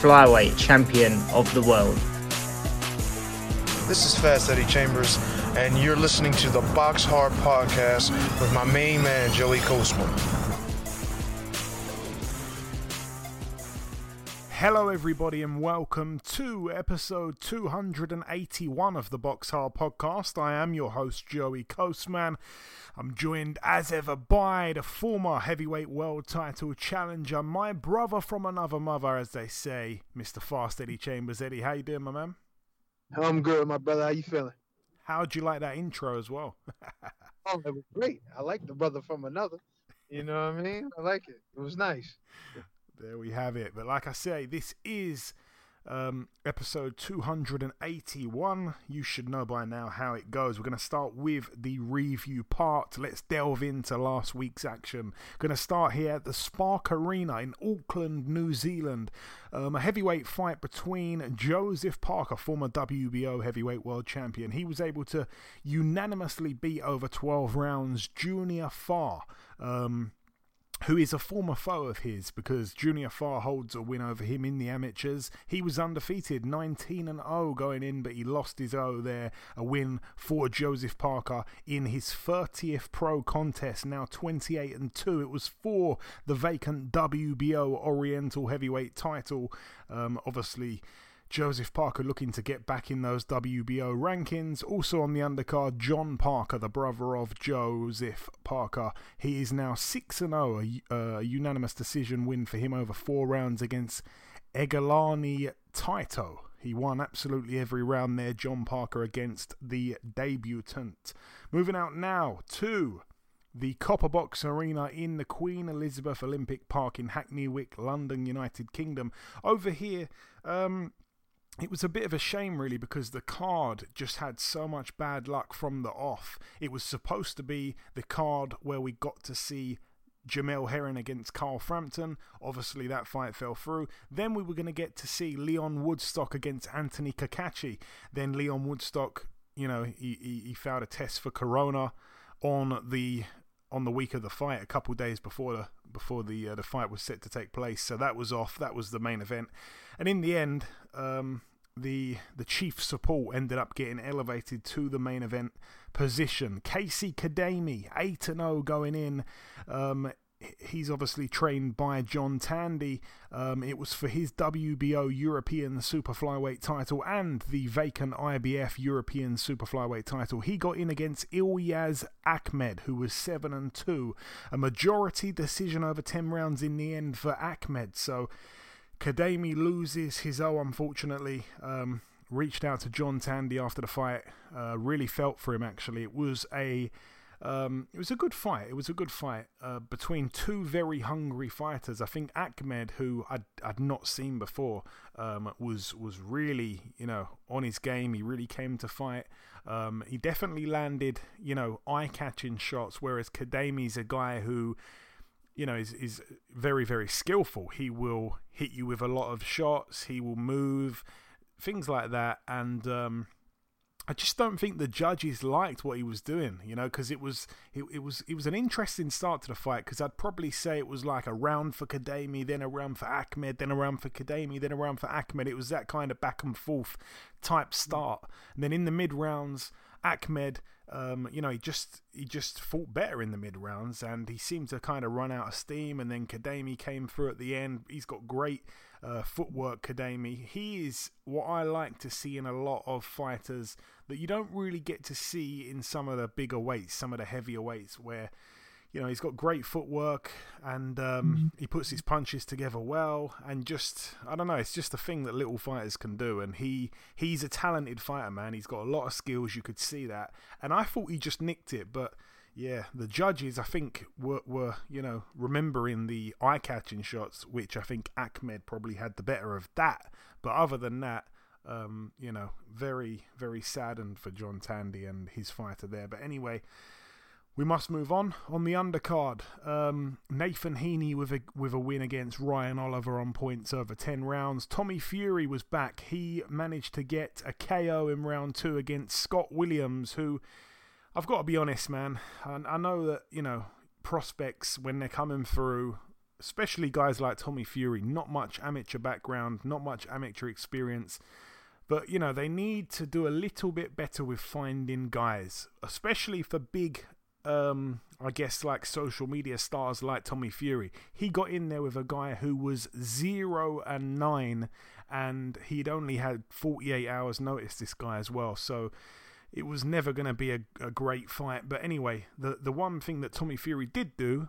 flyweight champion of the world. This is Fast Eddie Chambers, and you're listening to the Box Hard Podcast with my main man, Joey Coastman. Hello, everybody, and welcome to episode 281 of the Box Hard Podcast. I am your host, Joey Coastman. I'm joined as ever by the former heavyweight world title challenger, my brother from another mother, as they say, Mr. Fast Eddie Chambers. Eddie, how you doing, my man? I'm good, my brother. How you feeling? How'd you like that intro as well? oh, it was great. I like the brother from another. You know what I mean? I like it. It was nice there we have it. But like I say, this is um, episode 281. You should know by now how it goes. We're going to start with the review part. Let's delve into last week's action. Going to start here at the Spark Arena in Auckland, New Zealand. Um, a heavyweight fight between Joseph Parker, former WBO heavyweight world champion. He was able to unanimously beat over 12 rounds Junior Fa. Um, who is a former foe of his because Junior Fa holds a win over him in the amateurs. He was undefeated, 19 and 0 going in, but he lost his O there. A win for Joseph Parker in his 30th pro contest, now 28 and 2. It was for the vacant WBO Oriental heavyweight title. Um, obviously, Joseph Parker looking to get back in those WBO rankings. Also on the undercard, John Parker, the brother of Joseph Parker. He is now 6 0, a, a unanimous decision win for him over four rounds against Egalani Taito. He won absolutely every round there, John Parker against the debutant. Moving out now to the Copper Box Arena in the Queen Elizabeth Olympic Park in Hackney Wick, London, United Kingdom. Over here, um, it was a bit of a shame, really, because the card just had so much bad luck from the off. It was supposed to be the card where we got to see Jamel Herring against Carl Frampton. Obviously, that fight fell through. Then we were going to get to see Leon Woodstock against Anthony Cacace. Then Leon Woodstock, you know, he, he, he failed a test for Corona on the on the week of the fight, a couple days before the before the uh, the fight was set to take place. So that was off. That was the main event. And in the end, um, the the chief support ended up getting elevated to the main event position. Quaise Khademi, 8 0 going in. Um, he's obviously trained by John Tandy. Um, it was for his WBO European Super Flyweight title and the vacant IBF European Super Flyweight title. He got in against Ijaz Ahmed, who was 7 and 2. A majority decision over 10 rounds in the end for Ahmed. So Khademi loses his O, unfortunately. Um, reached out to John Tandy after the fight. Uh, really felt for him, actually. It was a. Um, it was a good fight. It was a good fight uh, between two very hungry fighters. I think Ahmed, who I'd, I'd not seen before, um, was was really you know on his game. He really came to fight. Um, he definitely landed you know eye catching shots, whereas Khademi's a guy who you know, is, is very, very skillful. He will hit you with a lot of shots, he will move, things like that. And um, I just don't think the judges liked what he was doing, you know, because it was it, it was it was an interesting start to the fight. Because I'd probably say it was like a round for Khademi, then a round for Ahmed, then a round for Khademi, then a round for Ahmed. It was that kind of back and forth type start. And then in the mid rounds, Ahmed um, you know, he just he just fought better in the mid rounds, and he seemed to kind of run out of steam. And then Khademi came through at the end. He's got great uh, footwork. Khademi, he is what I like to see in a lot of fighters that you don't really get to see in some of the bigger weights, some of the heavier weights, where you know, he's got great footwork and um, mm-hmm. he puts his punches together well. And just, I don't know, it's just a thing that little fighters can do. And he he's a talented fighter, man. He's got a lot of skills. You could see that. And I thought he just nicked it, but yeah, the judges I think were were you know remembering the eye catching shots, which I think Ahmed probably had the better of that. But other than that, um, you know, very very saddened for John Tandy and his fighter there. But anyway. We must move on. On the undercard, um, Nathan Heaney with a with a win against Ryan Oliver on points over ten rounds. Tommy Fury was back. He managed to get a KO in round two against Scott Williams, who I've got to be honest, man. I, I know that you know prospects when they're coming through, especially guys like Tommy Fury, not much amateur background, not much amateur experience. But you know they need to do a little bit better with finding guys, especially for big um, I guess, like social media stars like Tommy Fury. He got in there with a guy who was zero and nine, and he'd only had 48 hours' notice, this guy as well. So it was never going to be a, a great fight. But anyway, the, the one thing that Tommy Fury did do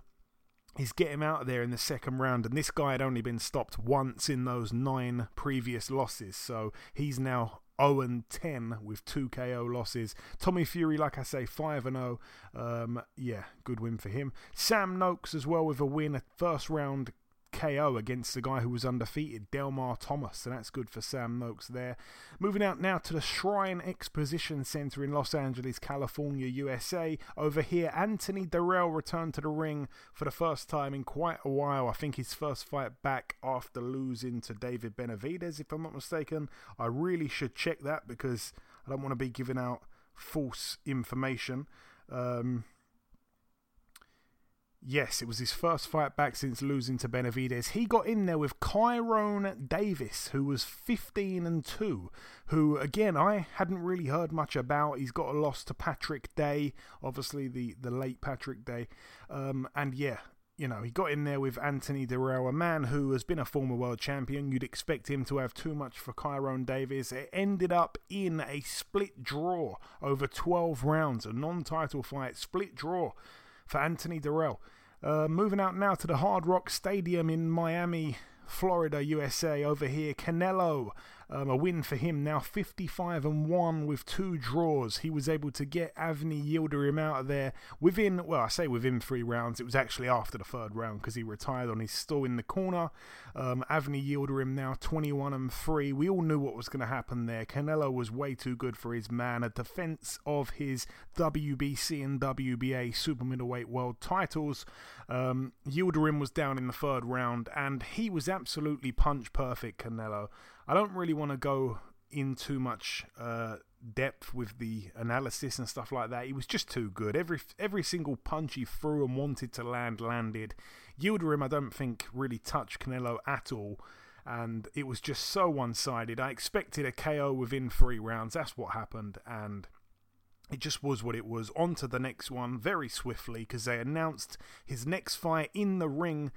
is get him out of there in the second round. And this guy had only been stopped once in those nine previous losses. So he's now 0 and 10 with two KO losses. Tommy Fury, like I say, 5 and 0. Um, yeah, good win for him. Sam Noakes as well with a win, a first round KO against the guy who was undefeated, Delmar Thomas. So that's good for Sam Noakes there. Moving out now to the Shrine Exposition Center in Los Angeles, California, USA. Over here, Anthony Dirrell returned to the ring for the first time in quite a while. I think his first fight back after losing to David Benavidez, if I'm not mistaken. I really should check that because I don't want to be giving out false information. Um, Yes, it was his first fight back since losing to Benavidez. He got in there with Kyrone Davis, who was 15 and 2, who, again, I hadn't really heard much about. He's got a loss to Patrick Day, obviously the, the late Patrick Day. Um, and yeah, you know, he got in there with Anthony Dirrell, a man who has been a former world champion. You'd expect him to have too much for Kyrone Davis. It ended up in a split draw over 12 rounds, a non title fight, split draw for Anthony Dirrell. Uh, moving out now to the Hard Rock Stadium in Miami, Florida, USA. Over here, Canelo um, a win for him now 55 and 1 with two draws. He was able to get Avni Yildirim out of there within, well, I say within three rounds. It was actually after the third round because he retired on his stool in the corner. Um, Avni Yildirim now 21 and 3. We all knew what was going to happen there. Canelo was way too good for his man. A defense of his WBC and WBA super middleweight world titles. Um, Yildirim was down in the third round and he was absolutely punch perfect, Canelo. I don't really want to go in too much uh, depth with the analysis and stuff like that. He was just too good. Every every single punch he threw and wanted to land landed. Yildirim, I don't think, really touched Canelo at all. And it was just so one sided. I expected a KO within three rounds. That's what happened. And it just was what it was. On to the next one very swiftly because they announced his next fight in the ring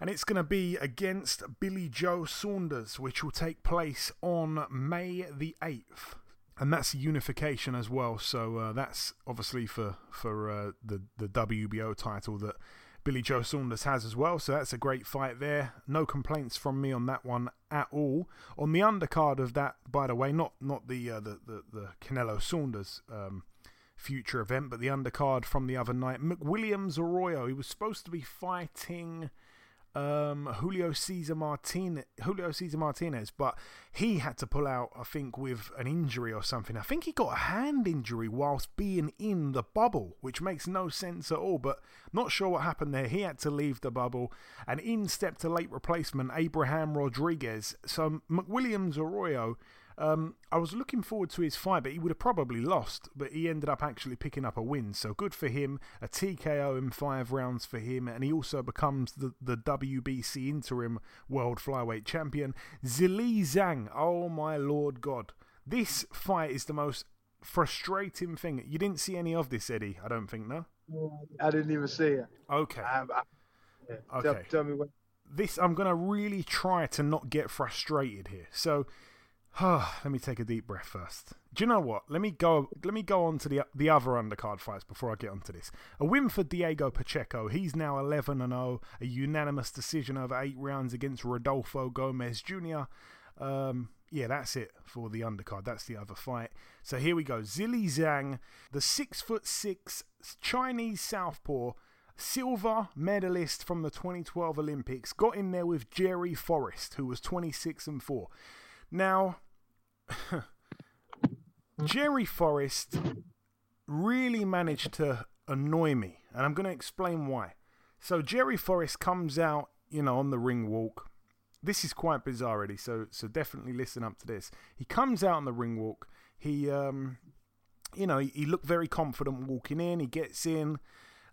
and it's going to be against Billy Joe Saunders, which will take place on May the 8th. And that's unification as well, so uh, that's obviously for for uh, the the WBO title that Billy Joe Saunders has as well. So that's a great fight there. No complaints from me on that one at all. On the undercard of that, by the way, not not the uh, the, the, the Canelo Saunders um, future event, but the undercard from the other night. McWilliams Arroyo. He was supposed to be fighting um, Julio Cesar Martinez, Julio Cesar Martinez, but he had to pull out, I think, with an injury or something. I think he got a hand injury whilst being in the bubble, which makes no sense at all. But not sure what happened there. He had to leave the bubble, and in stepped a late replacement, Abraham Rodriguez. So McWilliams Arroyo um, I was looking forward to his fight, but he would have probably lost. But he ended up actually picking up a win, so good for him. A TKO in five rounds for him, and he also becomes the, the WBC interim world flyweight champion. Zhilei Zhang, oh my lord God. This fight is the most frustrating thing. You didn't see any of this, Eddie, I don't think, no? I didn't even see it. Okay. I, I, yeah. Okay. Tell, tell me what. This, I'm going to really try to not get frustrated here. So, let me take a deep breath first. Do you know what? Let me go. Let me go on to the the other undercard fights before I get onto this. A win for Diego Pacheco. He's now 11 and 0. A unanimous decision over eight rounds against Rodolfo Gomez Jr. Um, yeah, that's it for the undercard. That's the other fight. So here we go. Zhilei Zhang, the six foot six Chinese southpaw, silver medalist from the 2012 Olympics, got in there with Jerry Forrest, who was 26 and four. Now, Jerry Forrest really managed to annoy me, and I'm going to explain why. So Jerry Forrest comes out, you know, on the ring walk. This is quite bizarre, already. So, so definitely listen up to this. He comes out on the ring walk. He, um, you know, he, he looked very confident walking in. He gets in.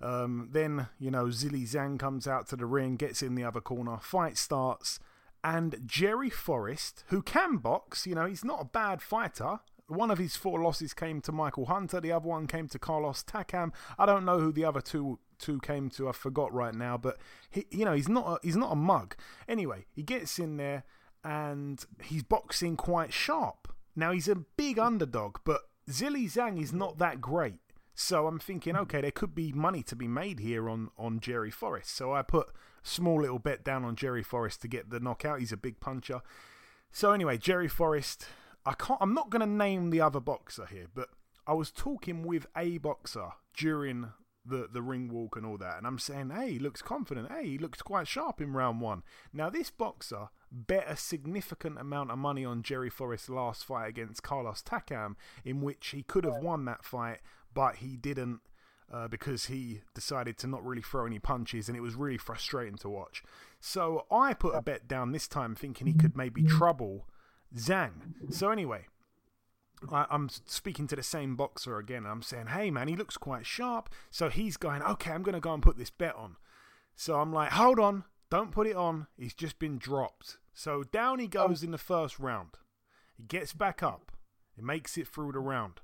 Um, then, you know, Zhilei Zhang comes out to the ring, gets in the other corner. Fight starts. And Jerry Forrest, who can box, you know, he's not a bad fighter. One of his four losses came to Michael Hunter. The other one came to Carlos Takam. I don't know who the other two two came to. I forgot right now, but he, you know, he's not a, he's not a mug. Anyway, he gets in there and he's boxing quite sharp. Now he's a big underdog, but Zhilei Zhang is not that great. So I'm thinking, okay, there could be money to be made here on, on Jerry Forrest. So I put small little bet down on Jerry Forrest to get the knockout. He's a big puncher. So anyway, Jerry Forrest I can't. I'm not going to name the other boxer here, but I was talking with a boxer during the the ring walk and all that, and I'm saying, hey, he looks confident. Hey, he looks quite sharp in round one. Now this boxer bet a significant amount of money on Jerry Forrest's last fight against Carlos Takam, in which he could have won that fight, but he didn't. Uh, because he decided to not really throw any punches and it was really frustrating to watch. So I put a bet down this time thinking he could maybe trouble Zhang. So anyway, I, am speaking to the same boxer again. I'm saying, hey man, he looks quite sharp. So he's going, okay, I'm going to go and put this bet on. So I'm like, hold on, don't put it on. He's just been dropped. So down he goes in the first round. He gets back up. He makes it through the round.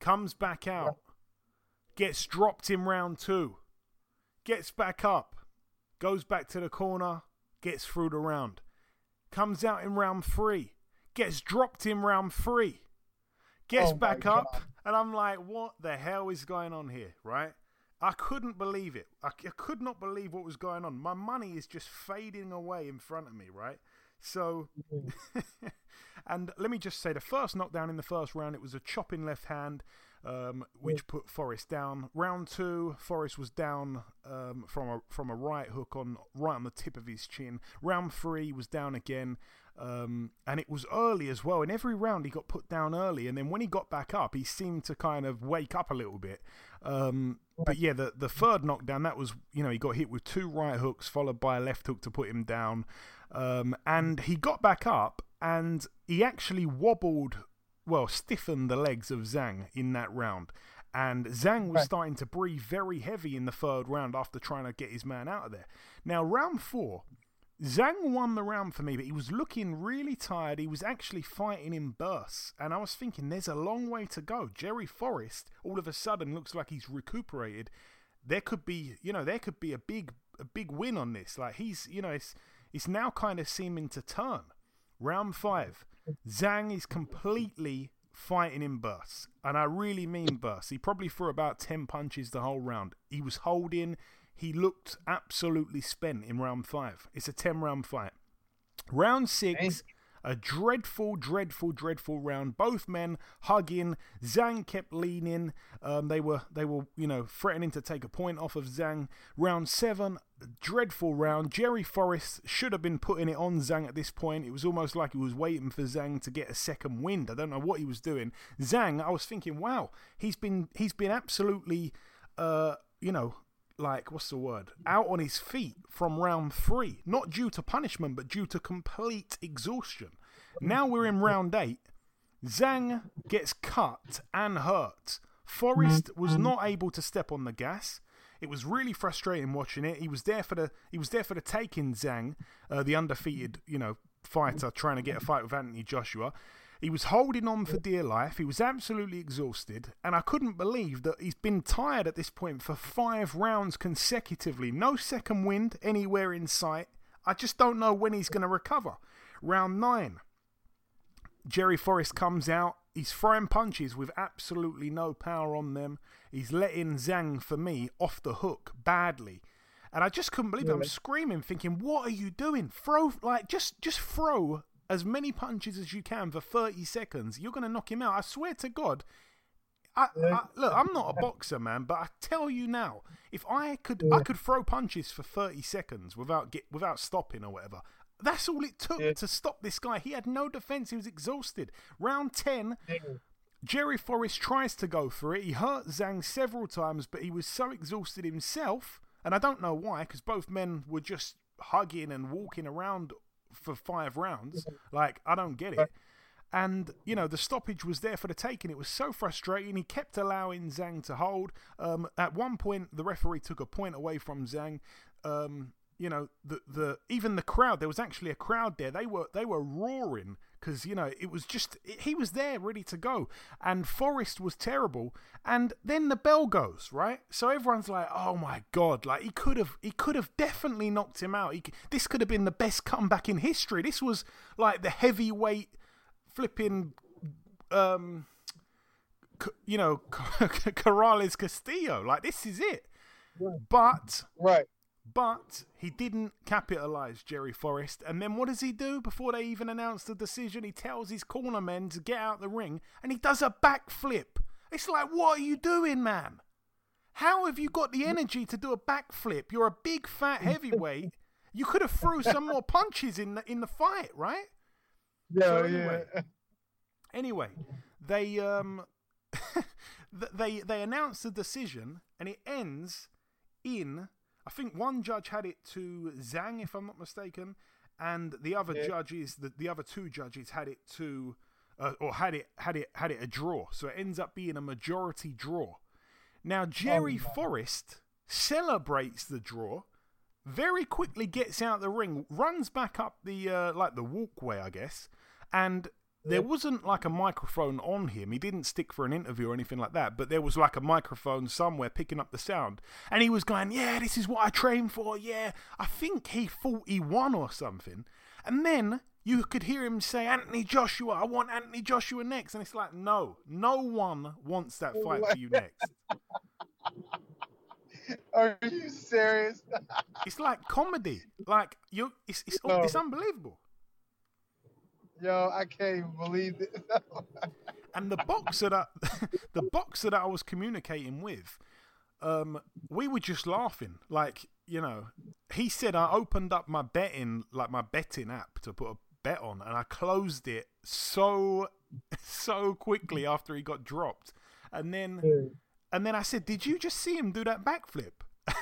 Comes back out. Gets dropped in round two. Gets back up. Goes back to the corner. Gets through the round. Comes out in round three gets dropped in round three, gets Oh back up, God. and I'm like, what the hell is going on here, right? I couldn't believe it. I, I could not believe what was going on. My money is just fading away in front of me, right? So, mm. and let me just say, the first knockdown in the first round, it was a chopping left hand, um, which put Forrest down. Round two, Forrest was down um, from a from a right hook on right on the tip of his chin. Round three was down again, um, and it was early as well. In every round, he got put down early, and then when he got back up, he seemed to kind of wake up a little bit. Um, but yeah, the the third knockdown that was you know he got hit with two right hooks followed by a left hook to put him down, um, and he got back up and he actually wobbled, well, stiffened the legs of Zhang in that round. And Zhang was Right. starting to breathe very heavy in the third round after trying to get his man out of there. Now, round four, Zhang won the round for me, but he was looking really tired. He was actually fighting in bursts. And I was thinking, there's a long way to go. Jerry Forrest, all of a sudden, looks like he's recuperated. There could be, you know, there could be a big, a big win on this. Like he's, you know, it's, it's now kind of seeming to turn. Round five, Zhang is completely fighting in bursts. And I really mean bursts. He probably threw about 10 punches the whole round. He was holding. He looked absolutely spent in round five. It's a 10 round fight. Round six, a dreadful, dreadful, dreadful round. Both men hugging. Zhang kept leaning. Um, they were, they were, you know, threatening to take a point off of Zhang. Round seven, dreadful round. Jerry Forrest should have been putting it on Zhang at this point. It was almost like he was waiting for Zhang to get a second wind. I don't know what he was doing. Zhang, I was thinking, wow, he's been, he's been absolutely, uh, you know, like what's the word? Out on his feet from round three. Not due to punishment but due to complete exhaustion. Now we're in round eight. Zhang gets cut and hurt. Forrest was not able to step on the gas. It was really frustrating watching it. He was there for the he was there for the taking zhang uh, the undefeated you know fighter trying to get a fight with anthony joshua he was holding on for dear life. He was absolutely exhausted. And I couldn't believe that he's been tired at this point for five rounds consecutively. No second wind anywhere in sight. I just don't know when he's going to recover. Round nine. Jerry Forrest comes out. He's throwing punches with absolutely no power on them. He's letting Zhang, for me, off the hook badly. And I just couldn't believe it. I'm screaming, thinking, "What are you doing? Throw like just just throw as many punches as you can for 30 seconds, you're going to knock him out. I swear to God. I, I, look, I'm not a boxer, man, but I tell you now, if I could, I could throw punches for 30 seconds without get without stopping or whatever. That's all it took Yeah. to stop this guy. He had no defense. He was exhausted. Round 10, Jerry Forrest tries to go for it. He hurt Zhang several times, but he was so exhausted himself, and I don't know why, because both men were just hugging and walking around for five rounds. Like, I don't get it. And, you know, the stoppage was there for the taking. It was so frustrating. He kept allowing Zhang to hold. Um, at one point, the referee took a point away from Zhang. Um, you know, the, the even the crowd, there was actually a crowd there. They were they were roaring because, you know, it was just, he was there ready to go. And Forrest was terrible. And then the bell goes, right? So everyone's like, oh my God, like he could have, he could have definitely knocked him out. He, this could have been the best comeback in history. This was like the heavyweight flipping um you know Corrales Castillo like this is it but Right. But he didn't capitalize Jerry Forrest. And then what does he do before they even announce the decision? He tells his corner men to get out the ring and he does a backflip. It's like what are you doing man how have you got the energy to do a backflip? You're a big fat heavyweight. You could have threw some more punches in the in the fight right? Yeah, So yeah. anyway, Anyway, they um they they announced the decision and it ends in I think one judge had it to Zhang if I'm not mistaken and the other Yeah. judges the, the other two judges had it to uh, or had it had it had it a draw so it ends up being a majority draw. Now Jerry Forrest celebrates the draw very quickly gets out the ring, runs back up the uh, like the walkway, I guess, and there wasn't like a microphone on him. He didn't stick for an interview or anything like that, but there was like a microphone somewhere picking up the sound, and he was going, "Yeah, this is what I trained for. Yeah, I think he thought he won or something," and then. You could hear him say, Anthony Joshua, I want Anthony Joshua next. And it's like, no, no one wants that fight for you next. Are you serious? It's like comedy. Like, you it's, it's, No. it's unbelievable. Yo, I can't even believe it. and the boxer that the boxer that I was communicating with, um, we were just laughing. Like you know, he said I opened up my betting like my betting app to put a bet on, and I closed it so so quickly after he got dropped, and then and then I said, "Did you just see him do that backflip?"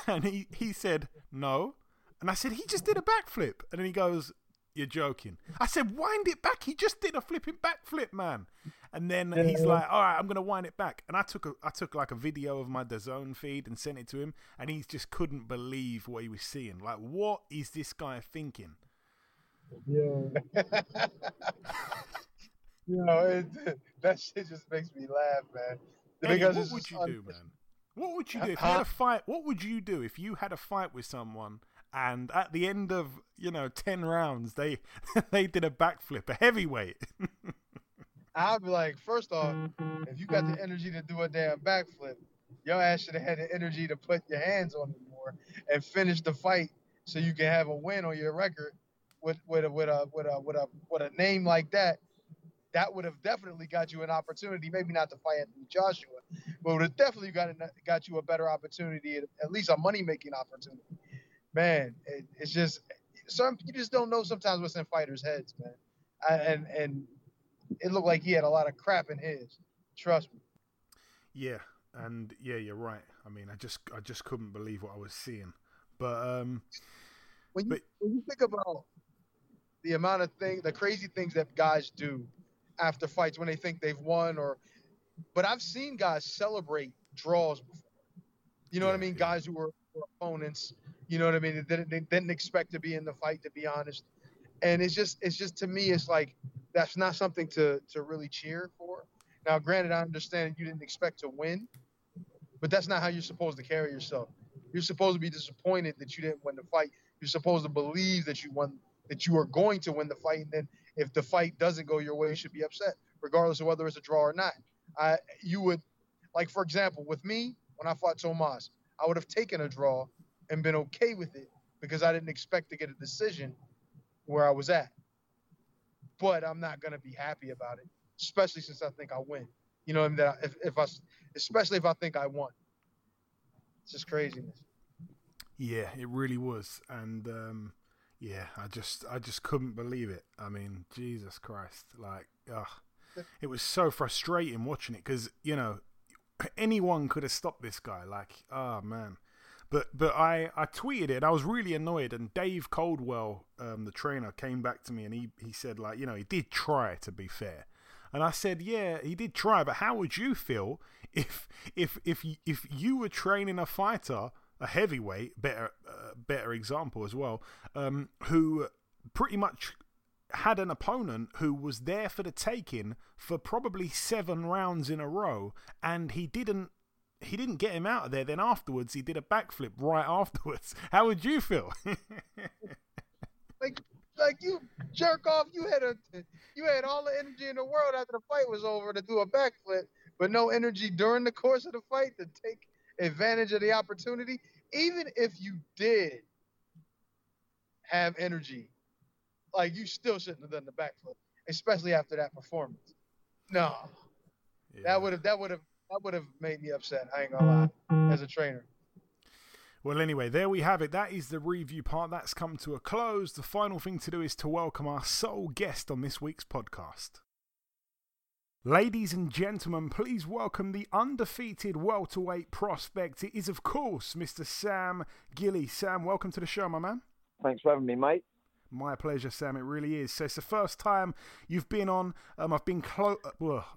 And he he said, "No," and I said, "He just did a backflip," and then he goes. You're joking. I said, wind it back. He just did a flipping backflip, man. And then he's like, all right, I'm gonna wind it back. And I took a, I took like a video of my DAZN feed and sent it to him, and he just couldn't believe what he was seeing. Like, what is this guy thinking? Yo. Yo, it, that shit just makes me laugh, man. Eddie, Because what would you un- do, man? What would you do if you had a fight? What would you do if you had a fight with someone and at the end of you know ten rounds they they did a backflip, a heavyweight? I'll be like, first off, if you got the energy to do a damn backflip, your ass should have had the energy to put your hands on it more and finish the fight so you can have a win on your record with with a with a with a with a with a name like that. That would have definitely got you an opportunity, maybe not to fight Anthony Joshua, but would have definitely got got you a better opportunity, at least a money making opportunity. Man, it, it's just some you just don't know sometimes what's in fighters' heads, man. I, and and it looked like he had a lot of crap in his. Trust me. Yeah, and yeah, you're right. I mean, I just I just couldn't believe what I was seeing. But um, When you, But- when you think about the amount of things, the crazy things that guys do after fights when they think they've won, or but I've seen guys celebrate draws before. You know what I mean? yeah. Guys who were, were opponents. You know what I mean? They didn't, they didn't expect to be in the fight, to be honest. And it's just, it's just to me, it's like that's not something to to really cheer for. Now, granted, I understand you didn't expect to win, but that's not how you're supposed to carry yourself. You're supposed to be disappointed that you didn't win the fight. You're supposed to believe that you won, that you are going to win the fight. And then if the fight doesn't go your way, you should be upset, regardless of whether it's a draw or not. I, you would, like for example, with me when I fought Tomas, I would have taken a draw and been okay with it because I didn't expect to get a decision where I was at. but I'm not gonna be happy about it, especially since I think I win. You know, I mean? that if if I, especially if I think I won. It's just craziness. Yeah, it really was, and um, yeah, I just I just couldn't believe it. I mean, Jesus Christ, like, ugh. it was so frustrating watching it because you know anyone could have stopped this guy. Like, oh man. But but I, I tweeted it. I was really annoyed, and Dave Coldwell, um, the trainer, came back to me and he, he said like you know he did try to be fair, and I said yeah he did try, but how would you feel if if if if you were training a fighter, a heavyweight, better uh, better example as well, um, who pretty much had an opponent who was there for the taking for probably seven rounds in a row, and he didn't he didn't get him out of there. Then afterwards, he did a backflip right afterwards. How would you feel? like, like you jerk off. You had a, you had all the energy in the world after the fight was over to do a backflip, but no energy during the course of the fight to take advantage of the opportunity. Even if you did have energy, like you still shouldn't have done the backflip, especially after that performance. No, yeah. that would have that would have that would have made me upset. I ain't gonna lie, as a trainer. Well, anyway, there we have it. That is the review part. That's come to a close. The final thing to do is to welcome our sole guest on this week's podcast. Ladies and gentlemen, please welcome the undefeated welterweight prospect. It is, of course, Mr. Sam Gilley. Sam, welcome to the show, my man. Thanks for having me, mate. My pleasure, Sam. It really is. So it's the first time you've been on. Um, I've been close.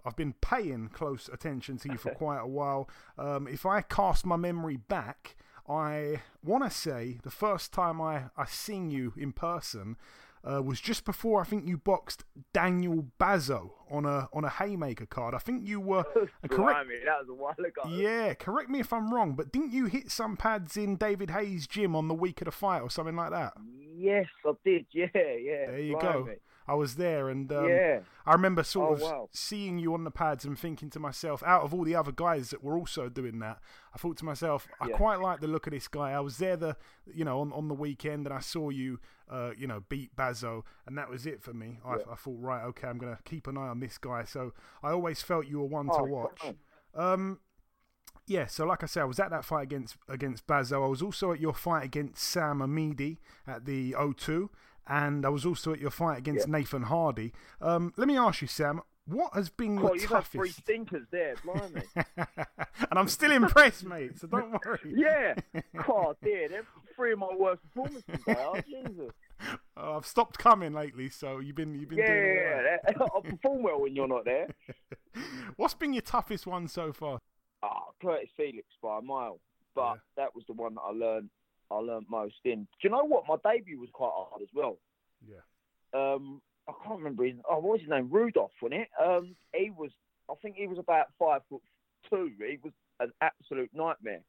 I've been paying close attention to you for quite a while. Um, if I cast my memory back, I want to say the first time I I seen you in person uh, was just before I think you boxed Daniel Bazo on a on a Hayemaker card. I think you were correct. Me, that was a while ago. Yeah, correct me if I'm wrong, but didn't you hit some pads in David Haye's gym on the week of the fight or something like that? Yes, I did. Yeah, yeah. There you go. I was there, and um, yeah. I remember sort oh, of wow. seeing you on the pads and thinking to myself, out of all the other guys that were also doing that, I thought to myself, I Yeah. quite like the look of this guy. I was there the, you know, on, on the weekend, and I saw you, uh, you know, beat Bazo, and that was it for me. I, Yeah. I thought, right, okay, I'm gonna keep an eye on this guy. So I always felt you were one Oh, to watch. Um, yeah, so like I said, I was at that fight against against Bazo. I was also at your fight against Sam Amidi at the O2, and I was also at your fight against Nathan Hardy. Um, let me ask you, Sam, what has been your Oh, you've had three stinkers there, blimey. and I'm still impressed, mate. So don't worry. yeah. God, dear, they're three of my worst performances. They are. Jesus. Uh, I've stopped coming lately, so you've been you've been Yeah, yeah, right. I perform well when you're not there. What's been your toughest one so far? Ah, Curtis Felix by a mile, but Yeah. that was the one that I learned. I learned most in. Do you know what? My debut was quite hard as well. Yeah. Um, I can't remember his. Oh, what was his name? Rudolph, wasn't it? Um, he was. I think he was about five foot two. He was an absolute nightmare.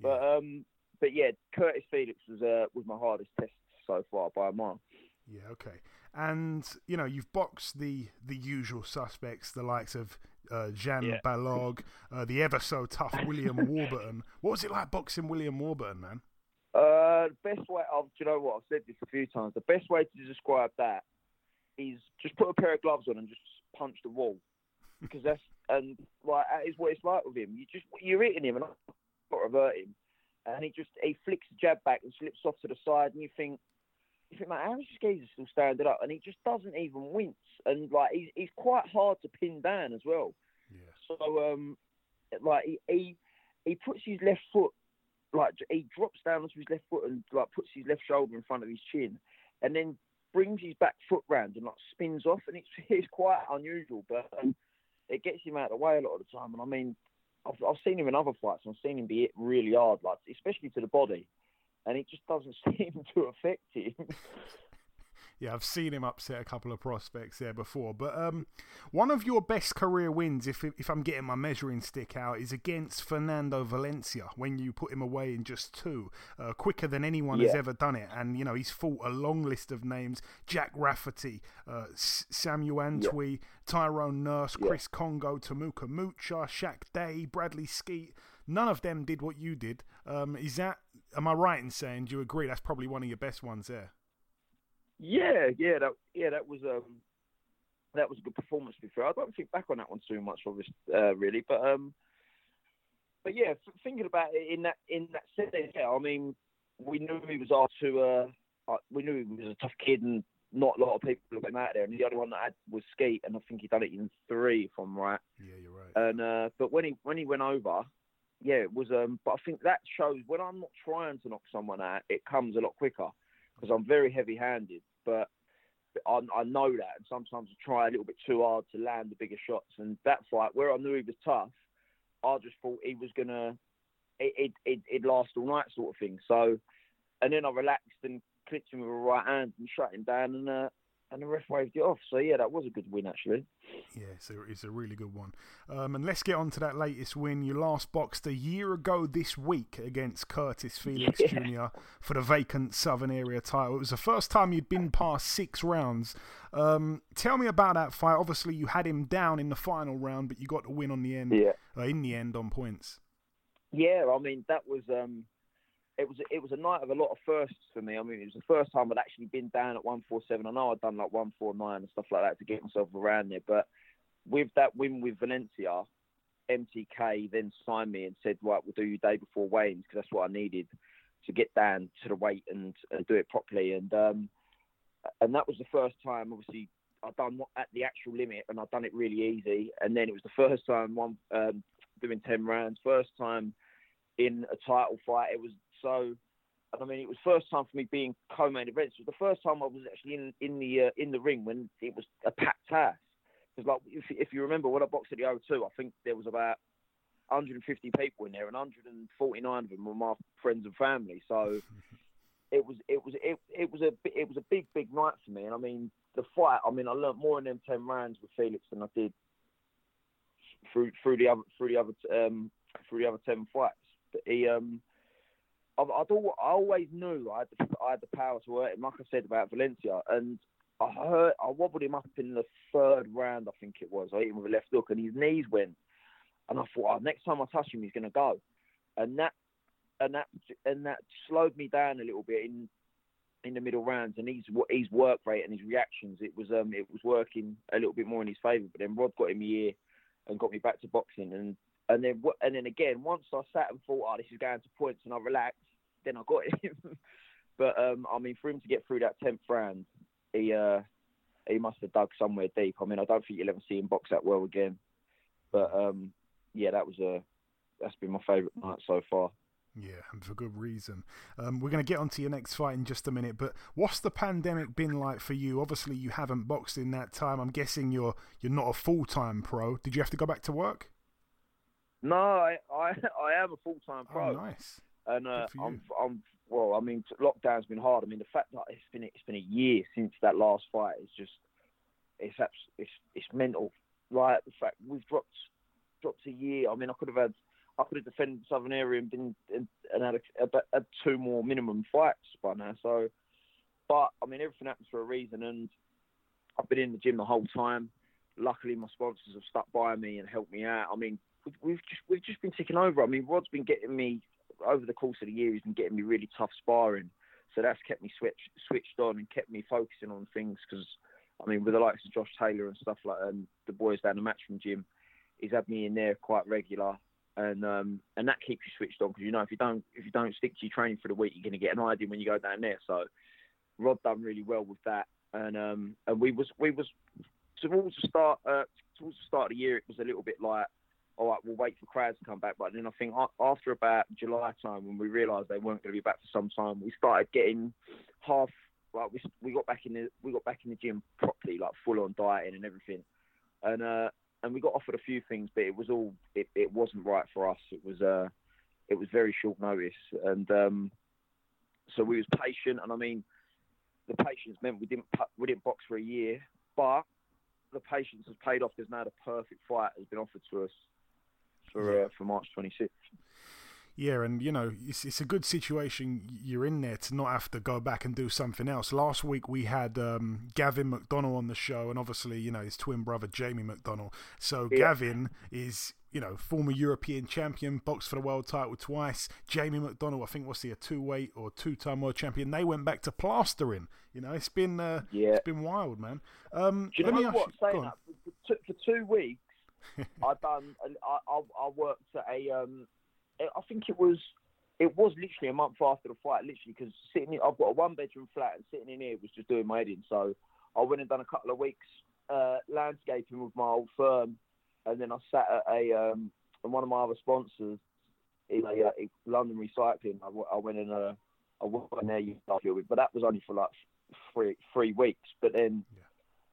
Yeah. But um, but yeah, Curtis Felix was uh, was my hardest test so far by a mile. Yeah, okay. And you know, you've boxed the the usual suspects, the likes of uh, Jean Yeah. Balog, uh, the ever so tough William Warburton. What was it like boxing William Warburton, man? Uh, the best way, I've, do you know what? I've said this a few times. The best way to describe that is just put a pair of gloves on and just punch the wall. Because that's, and like, that is what it's like with him. You just, you're hitting him and I've got to revert him. And he just, he flicks the jab back and slips off to the side and you think, you think, man, how is this geezer still standing up? And he just doesn't even wince. And like, he's, he's quite hard to pin down as well. Yeah. So, um, like he, he he puts his left foot, like he drops down onto his left foot and like puts his left shoulder in front of his chin, and then brings his back foot round and like spins off, and it's it's quite unusual, but um, it gets him out of the way a lot of the time. And I mean, I've I've seen him in other fights, and I've seen him be hit really hard, like especially to the body, and it just doesn't seem to affect him. Yeah, I've seen him upset a couple of prospects there before. But um, one of your best career wins, if if I'm getting my measuring stick out, is against Fernando Valencia when you put him away in just two, uh, quicker than anyone has ever done it. And you know he's fought a long list of names: Jack Rafferty, uh, Samuel Antwi, Tyrone Nurse, Yeah. Chris Congo, Tamuka Mucha, Shaq Day, Bradley Skeete. None of them did what you did. Um, is that? Am I right in saying? Do you agree? That's probably one of your best ones there. Yeah, yeah, that yeah, that was um, that was a good performance. Before I don't think back on that one too much, obviously, uh, really. But um, but yeah, f- thinking about it in that in that sense, yeah, I mean, we knew he was our to. Uh, uh, we knew he was a tough kid, and not a lot of people got him out there. And the only one that had was Skeete, and I think he done it in three, if I'm right. Yeah, you're right. And uh, but when he when he went over, yeah, it was. Um, but I think that shows when I'm not trying to knock someone out, it comes a lot quicker because I'm very heavy-handed. But I, I know that, and sometimes I try a little bit too hard to land the bigger shots. And that fight, where I knew he was tough, I just thought he was gonna it it it last all night, sort of thing. So, and then I relaxed and clipped him with a right hand and shut him down, and uh, and the ref waved it off. So yeah, that was a good win actually. Yeah, so it's a really good one. Um, and let's get on to that latest win. You last boxed a year ago this week against Curtis Felix Yeah. Jr. for the vacant Southern Area title. It was the first time you'd been past six rounds. Um, tell me about that fight. Obviously, you had him down in the final round, but you got the win on the end. Yeah. Uh, in the end, on points. Yeah, I mean that was um, it was it was a night of a lot of firsts for me. I mean, it was the first time I'd actually been down at one four seven. I know I'd done like one four nine and stuff like that to get myself around there, but with that win with Valencia, MTK then signed me and said, "Right, we'll do you day before weigh-ins because that's what I needed to get down to the weight and, and do it properly." And um, and that was the first time, obviously, I'd done at the actual limit and I'd done it really easy. And then it was the first time one um, doing ten rounds, first time in a title fight. It was so. I mean, it was first time for me being co-main event. It was the first time I was actually in in the uh, in the ring when it was a packed house. Because like if, if you remember when I boxed at the O2, I think there was about 150 people in there, and 149 of them were my friends and family. So it was it was it, it was a it was a big big night for me. And I mean the fight. I mean I learnt more in them 10 rounds with Felix than I did through through the other through the other um through the other 10 fights. But he um. I've, I'd I always knew I had, the, I had the power to hurt him, like I said about Valencia, and I hurt, I wobbled him up in the third round, I think it was. I hit him with a left hook, and his knees went, and I thought, oh, next time I touch him, he's going to go, and that, and that, and that slowed me down a little bit in, in the middle rounds, and his his work rate and his reactions, it was um it was working a little bit more in his favour. But then Rod got him here and got me back to boxing, and and then and then again, once I sat and thought, oh, this is going to points, and I relaxed, then I got him. but um, I mean, for him to get through that tenth round, he uh, he must have dug somewhere deep. I mean, I don't think you'll ever see him box that well again. But um, yeah, that was a that's been my favourite night so far. Yeah, and for good reason. Um, we're going to get onto your next fight in just a minute, but what's the pandemic been like for you? Obviously, you haven't boxed in that time. I'm guessing you're you're not a full time pro. Did you have to go back to work? No, I I, I am a full time pro. Oh, nice. and uh, I'm. I'm well. I mean, lockdown's been hard. I mean, the fact that it's been it's been a year since that last fight is just it's abs- it's it's mental. Like the fact we've dropped dropped a year. I mean, I could have had I could have defended the Southern Area and been and, and had, a, a, had two more minimum fights by now. So, but I mean, everything happens for a reason, and I've been in the gym the whole time. Luckily, my sponsors have stuck by me and helped me out. I mean, we've, just we've just been ticking over. I mean, Rod's been getting me over the course of the year. He's been getting me really tough sparring, so that's kept me switch, switched on and kept me focusing on things. Because I mean, with the likes of Josh Taylor and stuff like and the boys down the match from gym, he's had me in there quite regular. And um, and that keeps you switched on because you know if you don't if you don't stick to your training for the week, you're going to get an idea when you go down there. So Rod done really well with that, and um, and we was we was towards the start uh, towards the start of the year, it was a little bit like, all right, we'll wait for crowds to come back. But then I think after about July time, when we realised they weren't going to be back for some time, we started getting half like we we got back in the we got back in the gym properly, like full on dieting and everything, and uh and we got offered a few things, but it was all it, it wasn't right for us. It was uh it was very short notice, and um so we was patient, and I mean the patience meant we didn't we didn't box for a year, but the patience has paid off because now the perfect fight has been offered to us for uh, for March 26th. Yeah, and you know, it's it's a good situation you're in there to not have to go back and do something else. Last week we had um, Gavin McDonnell on the show, and obviously, you know, his twin brother Jamie McDonnell. So Yeah. Gavin is you know, former European champion, boxed for the world title twice. Jamie McDonnell, I think was he a two weight or two time world champion. They went back to plastering. You know, it's been uh, Yeah. it's been wild, man. Um, Do you let me know ask what? you- Saying that, for, for, for two weeks, I done. I, I I worked at a. Um, I think it was. It was literally a month after the fight, literally, because sitting. In, I've got a one bedroom flat, and sitting in here was just doing my editing. So I went and done a couple of weeks uh, landscaping with my old firm, and then I sat at a um, and one of my other sponsors, in a, uh, in London Recycling. I, I went in a. I went there you with, but that was only for like three three weeks. But then,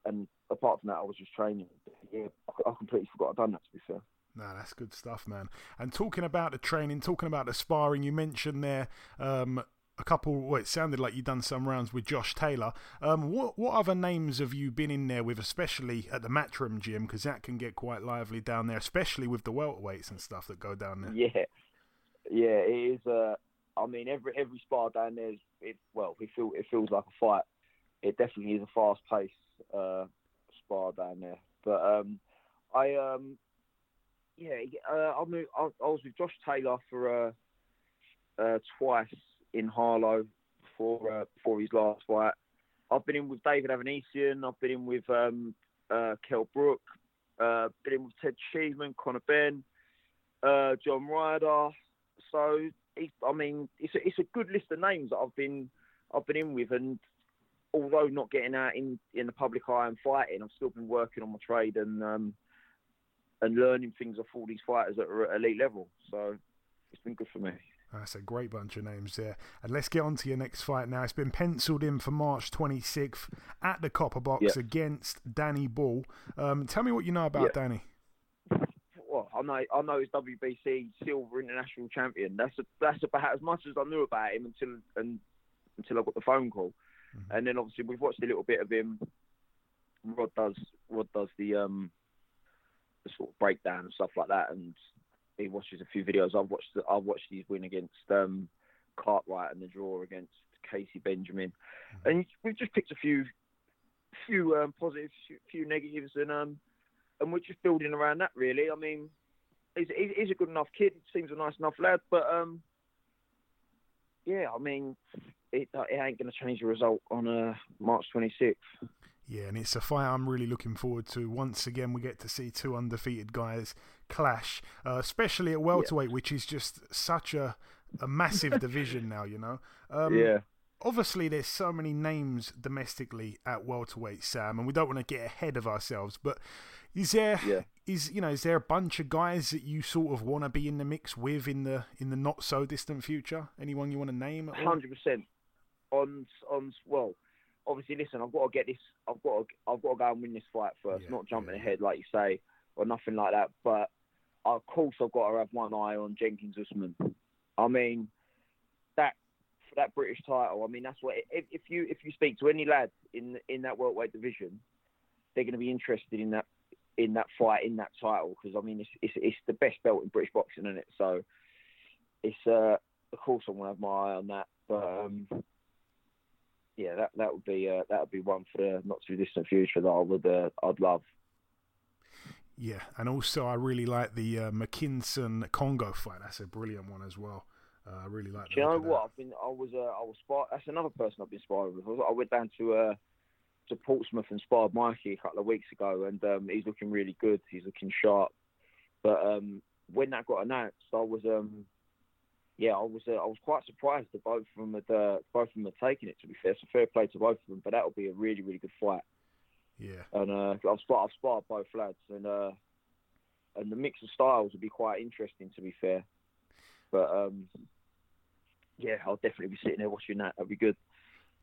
and apart from that, I was just training. Yeah, I, completely forgot I'd done that. To be fair. No, that's good stuff, man. And talking about the training, talking about the sparring, you mentioned there um, a couple. Well, it sounded like you'd done some rounds with Josh Taylor. Um, what what other names have you been in there with, especially at the Matchroom gym? Because that can get quite lively down there, especially with the welterweights and stuff that go down there. Yeah, yeah, it is. Uh, I mean, every every spar down there is it. Well, it feel it feels like a fight. It definitely is a fast paced uh, spar down there. But um, I um, yeah, uh, I, moved, I I was with Josh Taylor for uh, uh, twice in Harlow before uh, before his last fight. I've been in with David Avanesian. I've been in with um, uh, Kel Brook. Uh, been in with Ted Cheeseman, Conor Benn, uh, John Ryder. So I mean, it's a, it's a good list of names that I've been I've been in with, and although not getting out in, in the public eye and fighting, I've still been working on my trade and um, and learning things off all these fighters that are at elite level. So it's been good for me. That's a great bunch of names there. And let's get on to your next fight now. It's been penciled in for March 26th at the Copper Box Yeah. against Danny Ball. Um, tell me what you know about Yeah. Danny. Well, I know I know he's WBC silver international champion. That's a, that's about as much as I knew about him until and until I got the phone call. And then obviously we've watched a little bit of him. Rod does Rod does the um the sort of breakdown and stuff like that, and he watches a few videos. I've watched the, I've watched his win against um Cartwright and the draw against Casey Benjamin, and we've just picked a few few um, positives, few, few negatives, and um and we're just building around that really. I mean, he's, he's he's a good enough kid. Seems a nice enough lad, but um, yeah, I mean, it, it ain't going to change the result on uh, March 26th. Yeah, and it's a fight I'm really looking forward to. Once again, we get to see two undefeated guys clash, uh, especially at welterweight, which is just such a a massive division now. You know. Um, Yeah. Obviously, there's so many names domestically at welterweight, Sam, and we don't want to get ahead of ourselves. But is there is Yeah. you know is there a bunch of guys that you sort of want to be in the mix with in the in the not so distant future? Anyone you want to name? Hundred percent. On on well, obviously, listen. I've got to get this. I've got to. I've got to go and win this fight first. not jumping ahead like you say, or nothing like that. But of course, I've got to have one eye on Jenkins Essuman. I mean, that for that British title. I mean, that's what. If, if you if you speak to any lad in in that welterweight division, they're going to be interested in that in that fight in that title because I mean it's, it's it's the best belt in British boxing, isn't it? So it's uh of course I'm gonna have my eye on that, but um yeah, that that would be uh, that would be one for the not too distant future that I would uh, I'd love. Yeah, and also I really like the uh, McKinson Kongo fight. That's a brilliant one as well. Uh, I really like. Do you know what? I've been I was uh, I was spar- That's another person I've been sparring with. I was- I went down to uh to Portsmouth and sparred Mikey a couple of weeks ago, and um, he's looking really good. He's looking sharp. But um, when that got announced, I was um, yeah, I was uh, I was quite surprised that both of them had uh, both of them had taken it. To be fair, so fair play to both of them. But that'll be a really really good fight. Yeah, And uh, I've sparred I've sparred both lads, and uh, and the mix of styles would be quite interesting. To be fair, but um, yeah, I'll definitely be sitting there watching that. That'd be good.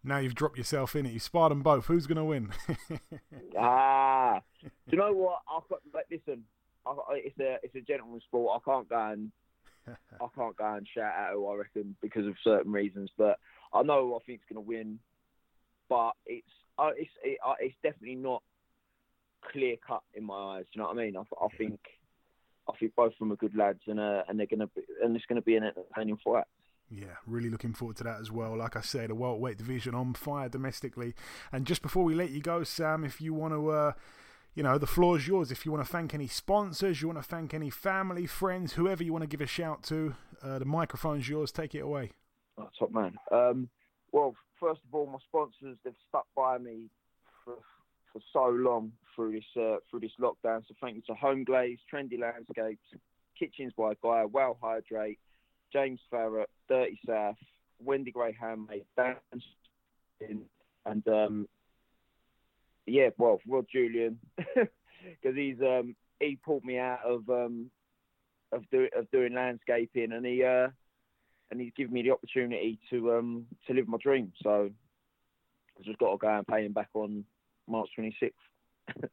now you've dropped yourself in it. You sparred them both. Who's gonna win? Ah, do you know what? I've got, like, listen, I, I- it's a it's a gentleman's sport. I can't go and I can't go and shout out who I reckon because of certain reasons. But I know who I think's going to win. But it's uh, it's it, uh, it's definitely not clear cut in my eyes. Do you know what I mean? I, I think I think both of them are good lads, and uh, and they're going to be, and it's going to be an entertaining fight. Yeah, really looking forward to that as well. Like I say, the welterweight division on fire domestically. And just before we let you go, Sam, if you want to, uh, you know, the floor is yours. If you want to thank any sponsors, you want to thank any family, friends, whoever you want to give a shout to, uh, the microphone's yours. Take it away. Oh, top man. Um, well, first of all, my sponsors they've stuck by me for for so long through this uh, through this lockdown. So thank you to Home Glaze, Trendy Landscapes, Kitchens by Guy, Well Hydrate, James Farrett, Dirty South, Wendy Gray Handmade, Dan, and um, yeah, well, Rod Julian, because he's um, he pulled me out of um, of, do, of doing landscaping, and he uh, and he's given me the opportunity to um, to live my dream. So I've just got to go and pay him back on March 26th.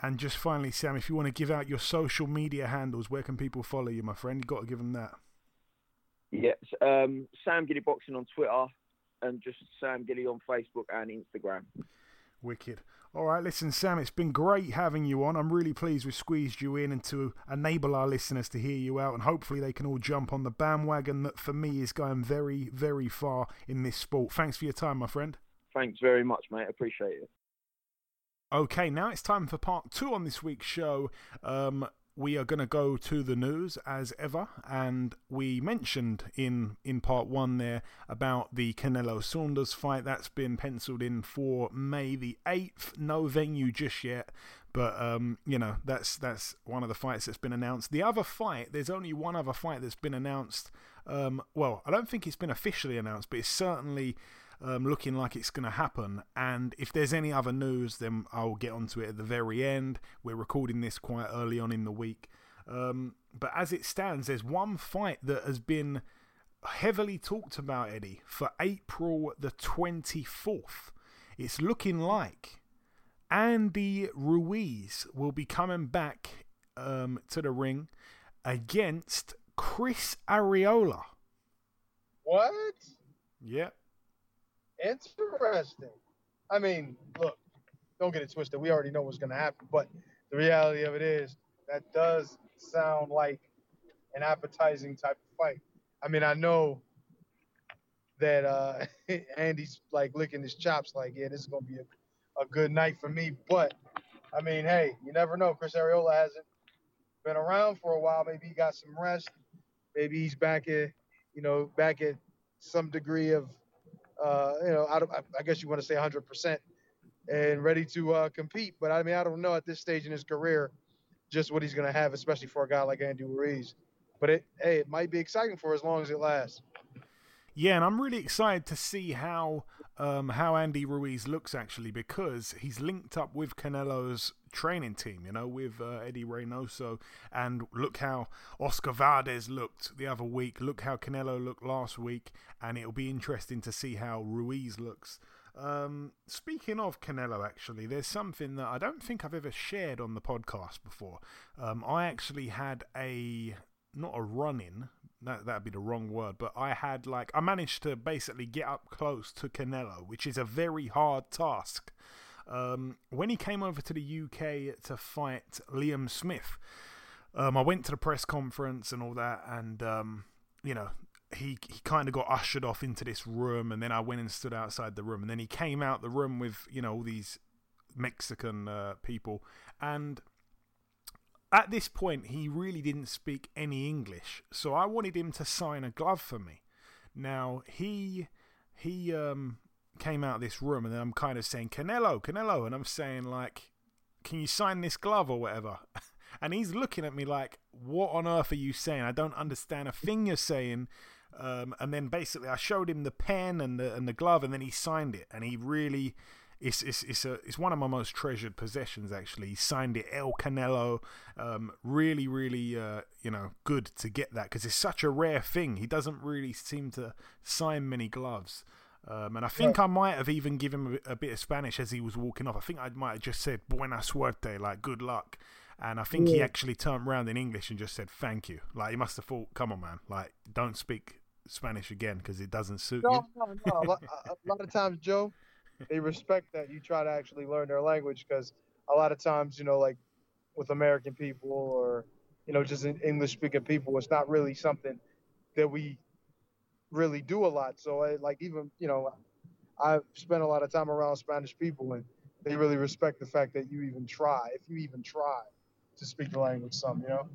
and just finally, Sam, if you want to give out your social media handles, where can people follow you, my friend? You've got to give them that. Yes, um, Sam Gilley Boxing on Twitter and just Sam Gilley on Facebook and Instagram. Wicked. All right, listen, Sam, it's been great having you on. I'm really pleased we squeezed you in and to enable our listeners to hear you out, and hopefully they can all jump on the bandwagon that for me is going very, very far in this sport. Thanks for your time, my friend. Thanks very much, mate. Appreciate it. Okay, now it's time for part two on this week's show. Um, we are going to go to the news as ever, and we mentioned in in part one there about the Canelo Saunders fight that's been penciled in for May the eighth. No venue just yet, but um, you know that's that's one of the fights that's been announced. The other fight, there's only one other fight that's been announced. Um, well, I don't think it's been officially announced, but it's certainly um, looking like it's going to happen. And if there's any other news, then I'll get onto it at the very end. We're recording this quite early on in the week. Um, but as it stands, there's one fight that has been heavily talked about, Eddie, for April the 24th. It's looking like Andy Ruiz will be coming back um, to the ring against Chris Arreola. What? Yep. Interesting. I mean, look, don't get it twisted. We already know what's going to happen, but the reality of it is that does sound like an appetizing type of fight. I mean, I know that uh, Andy's like licking his chops, like, yeah, this is going to be a, a good night for me. But I mean, hey, you never know. Chris Arreola hasn't been around for a while. Maybe he got some rest. Maybe he's back at, you know, back at some degree of uh, you know, I, I, guess you want to say 100% and ready to uh, compete. But I mean, I don't know at this stage in his career just what he's going to have, especially for a guy like Andy Ruiz. But it, hey, it might be exciting for as long as it lasts. Yeah, and I'm really excited to see how um, how Andy Ruiz looks actually because he's linked up with Canelo's training team, you know, with uh, Eddie Reynoso. And look how Oscar Valdez looked the other week. Look how Canelo looked last week. And it'll be interesting to see how Ruiz looks. Um, speaking of Canelo, actually, there's something that I don't think I've ever shared on the podcast before. Um, I actually had a not a run in, that that'd be the wrong word, but I had like I managed to basically get up close to Canelo, which is a very hard task. Um, when he came over to the UK to fight Liam Smith, um, I went to the press conference and all that, and um, you know he he kind of got ushered off into this room, and then I went and stood outside the room, and then he came out the room with you know all these Mexican uh, people, and at this point, he really didn't speak any English, so I wanted him to sign a glove for me. Now he he um, came out of this room, and then I'm kind of saying Canelo, Canelo, and I'm saying like, can you sign this glove or whatever? and he's looking at me like, what on earth are you saying? I don't understand a thing you're saying. Um, and then basically, I showed him the pen and the and the glove, and then he signed it, and he really it's it's it's a it's one of my most treasured possessions. Actually, he signed it El Canelo. Um, really, really, uh, you know, good to get that because it's such a rare thing. He doesn't really seem to sign many gloves. Um, and I think I might have even given him a, a, bit of Spanish as he was walking off. I think I might have just said "buena suerte," like "good luck." And I think yeah. he actually turned around in English and just said "thank you." Like he must have thought, "Come on, man! Like don't speak Spanish again because it doesn't suit no, you." No, no, no. a lot of times, Joe, they respect that you try to actually learn their language because a lot of times, you know, like with American people or you know just English speaking people, it's not really something that we really do a lot. So I, like even you know, I've spent a lot of time around Spanish people and they really respect the fact that you even try, if you even try to speak the language. Some, you know.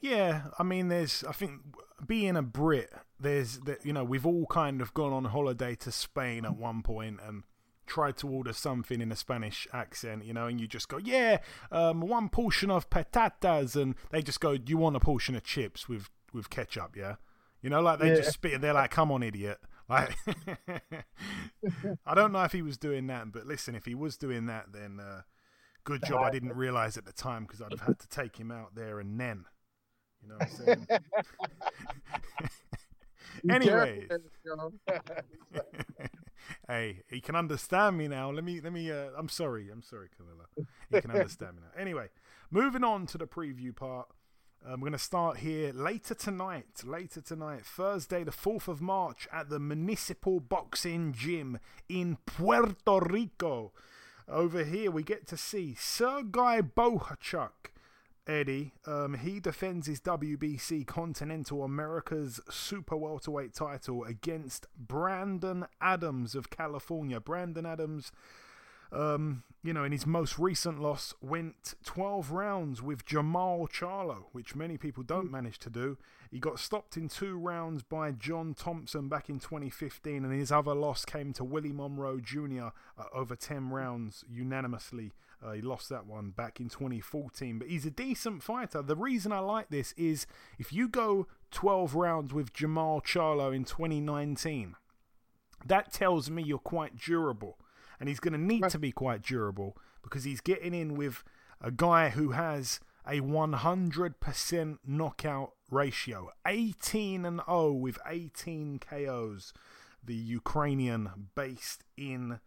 Yeah, I mean, there's. I think being a Brit, there's that. You know, we've all kind of gone on holiday to Spain at one point and tried to order something in a Spanish accent, you know, and you just go, yeah, um, one portion of patatas, and they just go, do you want a portion of chips with with ketchup? Yeah, you know, like they Yeah. just spit. They're like, come on, idiot. Like, I don't know if he was doing that, but listen, if he was doing that, then uh, good job. I didn't realize at the time because I'd have had to take him out there and then. You know what I'm saying? Be Anyway. you hey, he can understand me now. Let me, let me. Uh, I'm sorry. I'm sorry, Camilla. He can understand me now. Anyway, moving on to the preview part. Um, we're going to start here later tonight. Later tonight, Thursday, the 4th of March, at the Municipal Boxing Gym in Puerto Rico. Over here, we get to see Sergei Bohachuk. Eddie, um, he defends his WBC Continental America's Super Welterweight title against Brandon Adams of California. Brandon Adams, um, you know, in his most recent loss, went 12 rounds with Jermall Charlo, which many people don't manage to do. He got stopped in two rounds by John Thompson back in 2015, and his other loss came to Willie Monroe Jr. Uh, over 10 rounds unanimously. Uh, he lost that one back in 2014, but he's a decent fighter. The reason I like this is if you go 12 rounds with Jermall Charlo in 2019, that tells me you're quite durable. And he's going to need to be quite durable because he's getting in with a guy who has a 100% knockout ratio 18 and 0 with 18 KOs. The Ukrainian based in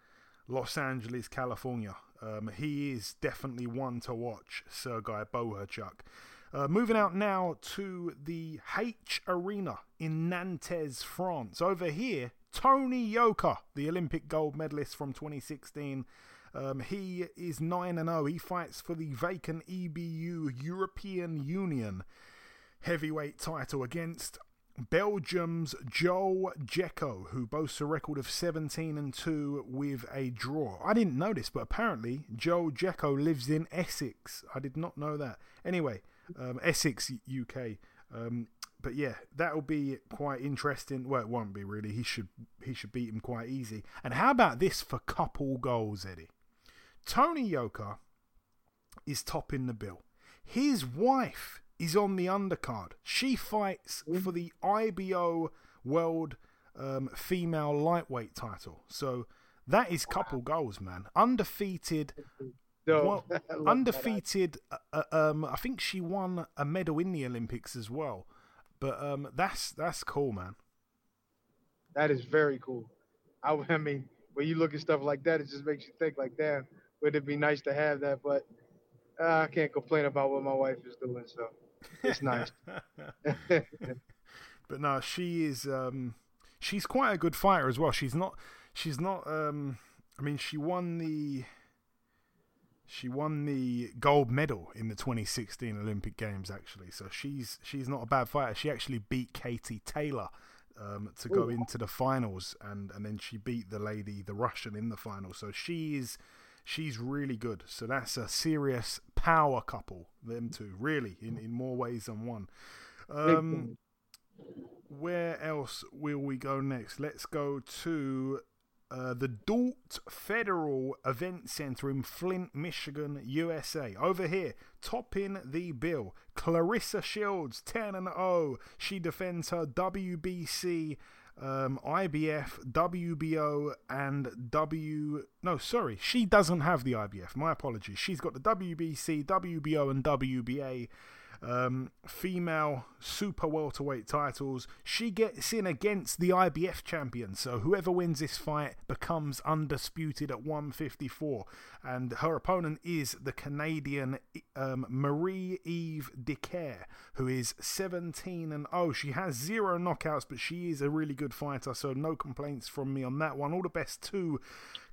Los Angeles, California. Um, he is definitely one to watch, Sergei Bohachuk. Uh, moving out now to the H Arena in Nantes, France. Over here, Tony Yoka, the Olympic gold medalist from 2016. Um, he is 9 and 0. He fights for the vacant EBU European Union heavyweight title against Belgium's Joe Djeko, who boasts a record of 17 and 2 with a draw. I didn't this, but apparently Joe Djeko lives in Essex. I did not know that. Anyway, um, Essex, UK. Um, but yeah, that'll be quite interesting. Well, it won't be really. He should he should beat him quite easy. And how about this for couple goals, Eddie? Tony Yoka is topping the bill. His wife is on the undercard. She fights for the IBO World um, Female Lightweight title. So that is couple goals, man. Undefeated. Well, I undefeated. Uh, uh, um, I think she won a medal in the Olympics as well. But um, that's that's cool, man. That is very cool. I mean, when you look at stuff like that, it just makes you think like, damn, would it be nice to have that? But uh, I can't complain about what my wife is doing, so it's nice. but no, she is. Um, she's quite a good fighter as well. She's not. She's not. Um, I mean, she won the. She won the gold medal in the 2016 Olympic Games, actually. So she's she's not a bad fighter. She actually beat Katie Taylor um, to go into the finals, and and then she beat the lady, the Russian, in the final. So she is she's really good. So that's a serious power couple. Them two, really, in in more ways than one. Um, where else will we go next? Let's go to uh, the Dort Federal Event Center in Flint, Michigan, USA. Over here, topping the bill, Claressa Shields, 10 and 0. She defends her WBC, um, IBF, WBO, and W. No, sorry, she doesn't have the IBF. My apologies. She's got the WBC, WBO, and WBA um, female super welterweight titles. She gets in against the IBF champion, so whoever wins this fight becomes undisputed at 154. And her opponent is the Canadian um, Marie Eve Dicaire, who is 17 and 0. She has zero knockouts, but she is a really good fighter, so no complaints from me on that one. All the best to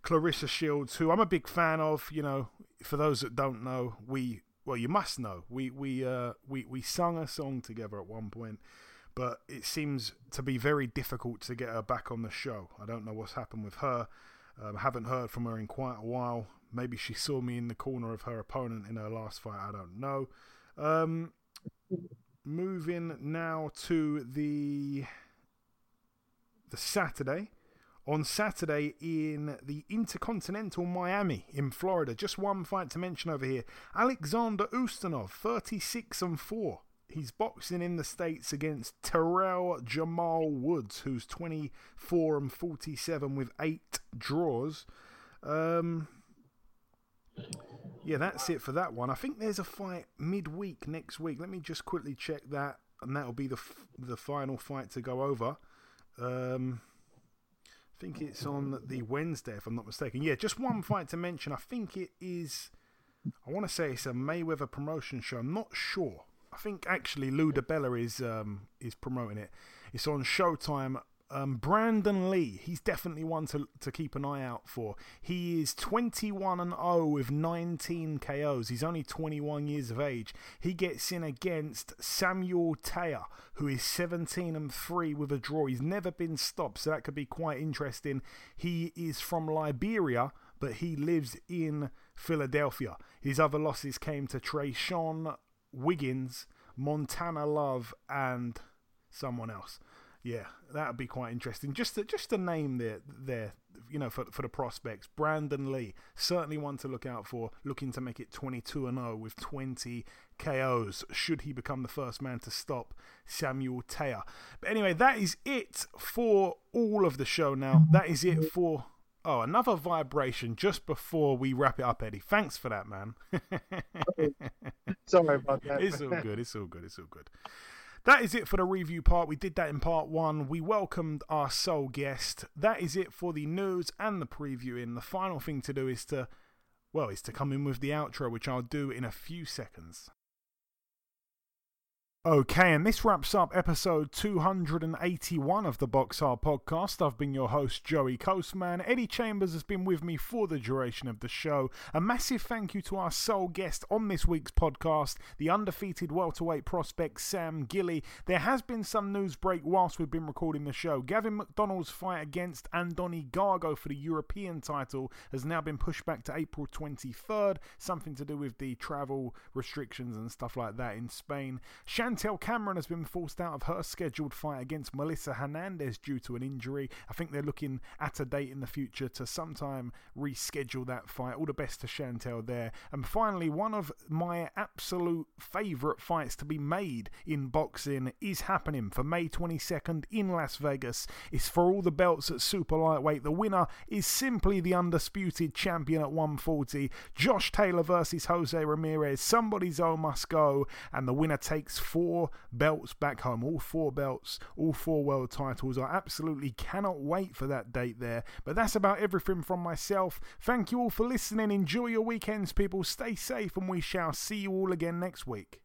Claressa Shields, who I'm a big fan of. You know, for those that don't know, we well, you must know we we uh we we sung a song together at one point, but it seems to be very difficult to get her back on the show. I don't know what's happened with her. Um, haven't heard from her in quite a while. Maybe she saw me in the corner of her opponent in her last fight. I don't know. Um, moving now to the the Saturday. On Saturday in the Intercontinental Miami in Florida. Just one fight to mention over here. Alexander Ustinov, 36 and 4. He's boxing in the States against Terrell Jamal Woods, who's 24 and 47 with eight draws. Um, yeah, that's it for that one. I think there's a fight midweek next week. Let me just quickly check that, and that'll be the f- the final fight to go over. Um, I think it's on the Wednesday, if I'm not mistaken. Yeah, just one fight to mention. I think it is. I want to say it's a Mayweather promotion show. I'm not sure. I think actually Lou DiBella is um, is promoting it. It's on Showtime. Um, Brandon Lee, he's definitely one to to keep an eye out for. He is 21 and 0 with 19 KOs. He's only 21 years of age. He gets in against Samuel Teah, who is 17 and 3 with a draw. He's never been stopped, so that could be quite interesting. He is from Liberia, but he lives in Philadelphia. His other losses came to Trey Trayshawn Wiggins, Montana Love, and someone else. Yeah, that would be quite interesting. Just to, just a name there, there, you know, for for the prospects. Brandon Lee, certainly one to look out for. Looking to make it 22 and 0 with 20 KOs. Should he become the first man to stop Samuel Teah? But anyway, that is it for all of the show. Now, that is it for. Oh, another vibration just before we wrap it up, Eddie. Thanks for that, man. Sorry about that. It's all good. It's all good. It's all good. That is it for the review part. We did that in part one. We welcomed our sole guest. That is it for the news and the previewing. The final thing to do is to, well, is to come in with the outro, which I'll do in a few seconds. Okay, and this wraps up episode 281 of the Box Hard podcast. I've been your host, Joey Coastman. Eddie Chambers has been with me for the duration of the show. A massive thank you to our sole guest on this week's podcast, the undefeated welterweight prospect Sam Gilley. There has been some news break whilst we've been recording the show. Gavin McDonald's fight against Andoni Gago for the European title has now been pushed back to April 23rd, something to do with the travel restrictions and stuff like that in Spain. Chantel Cameron has been forced out of her scheduled fight against Melissa Hernandez due to an injury. I think they're looking at a date in the future to sometime reschedule that fight. All the best to Chantel there. And finally, one of my absolute favourite fights to be made in boxing is happening for May 22nd in Las Vegas. It's for all the belts at super lightweight. The winner is simply the undisputed champion at 140. Josh Taylor versus Jose Ramirez. Somebody's O must go. And the winner takes four belts back home. All four belts, all four world titles. I absolutely cannot wait for that date there. But that's about everything from myself. Thank you all for listening. Enjoy your weekends, people. Stay safe, and we shall see you all again next week.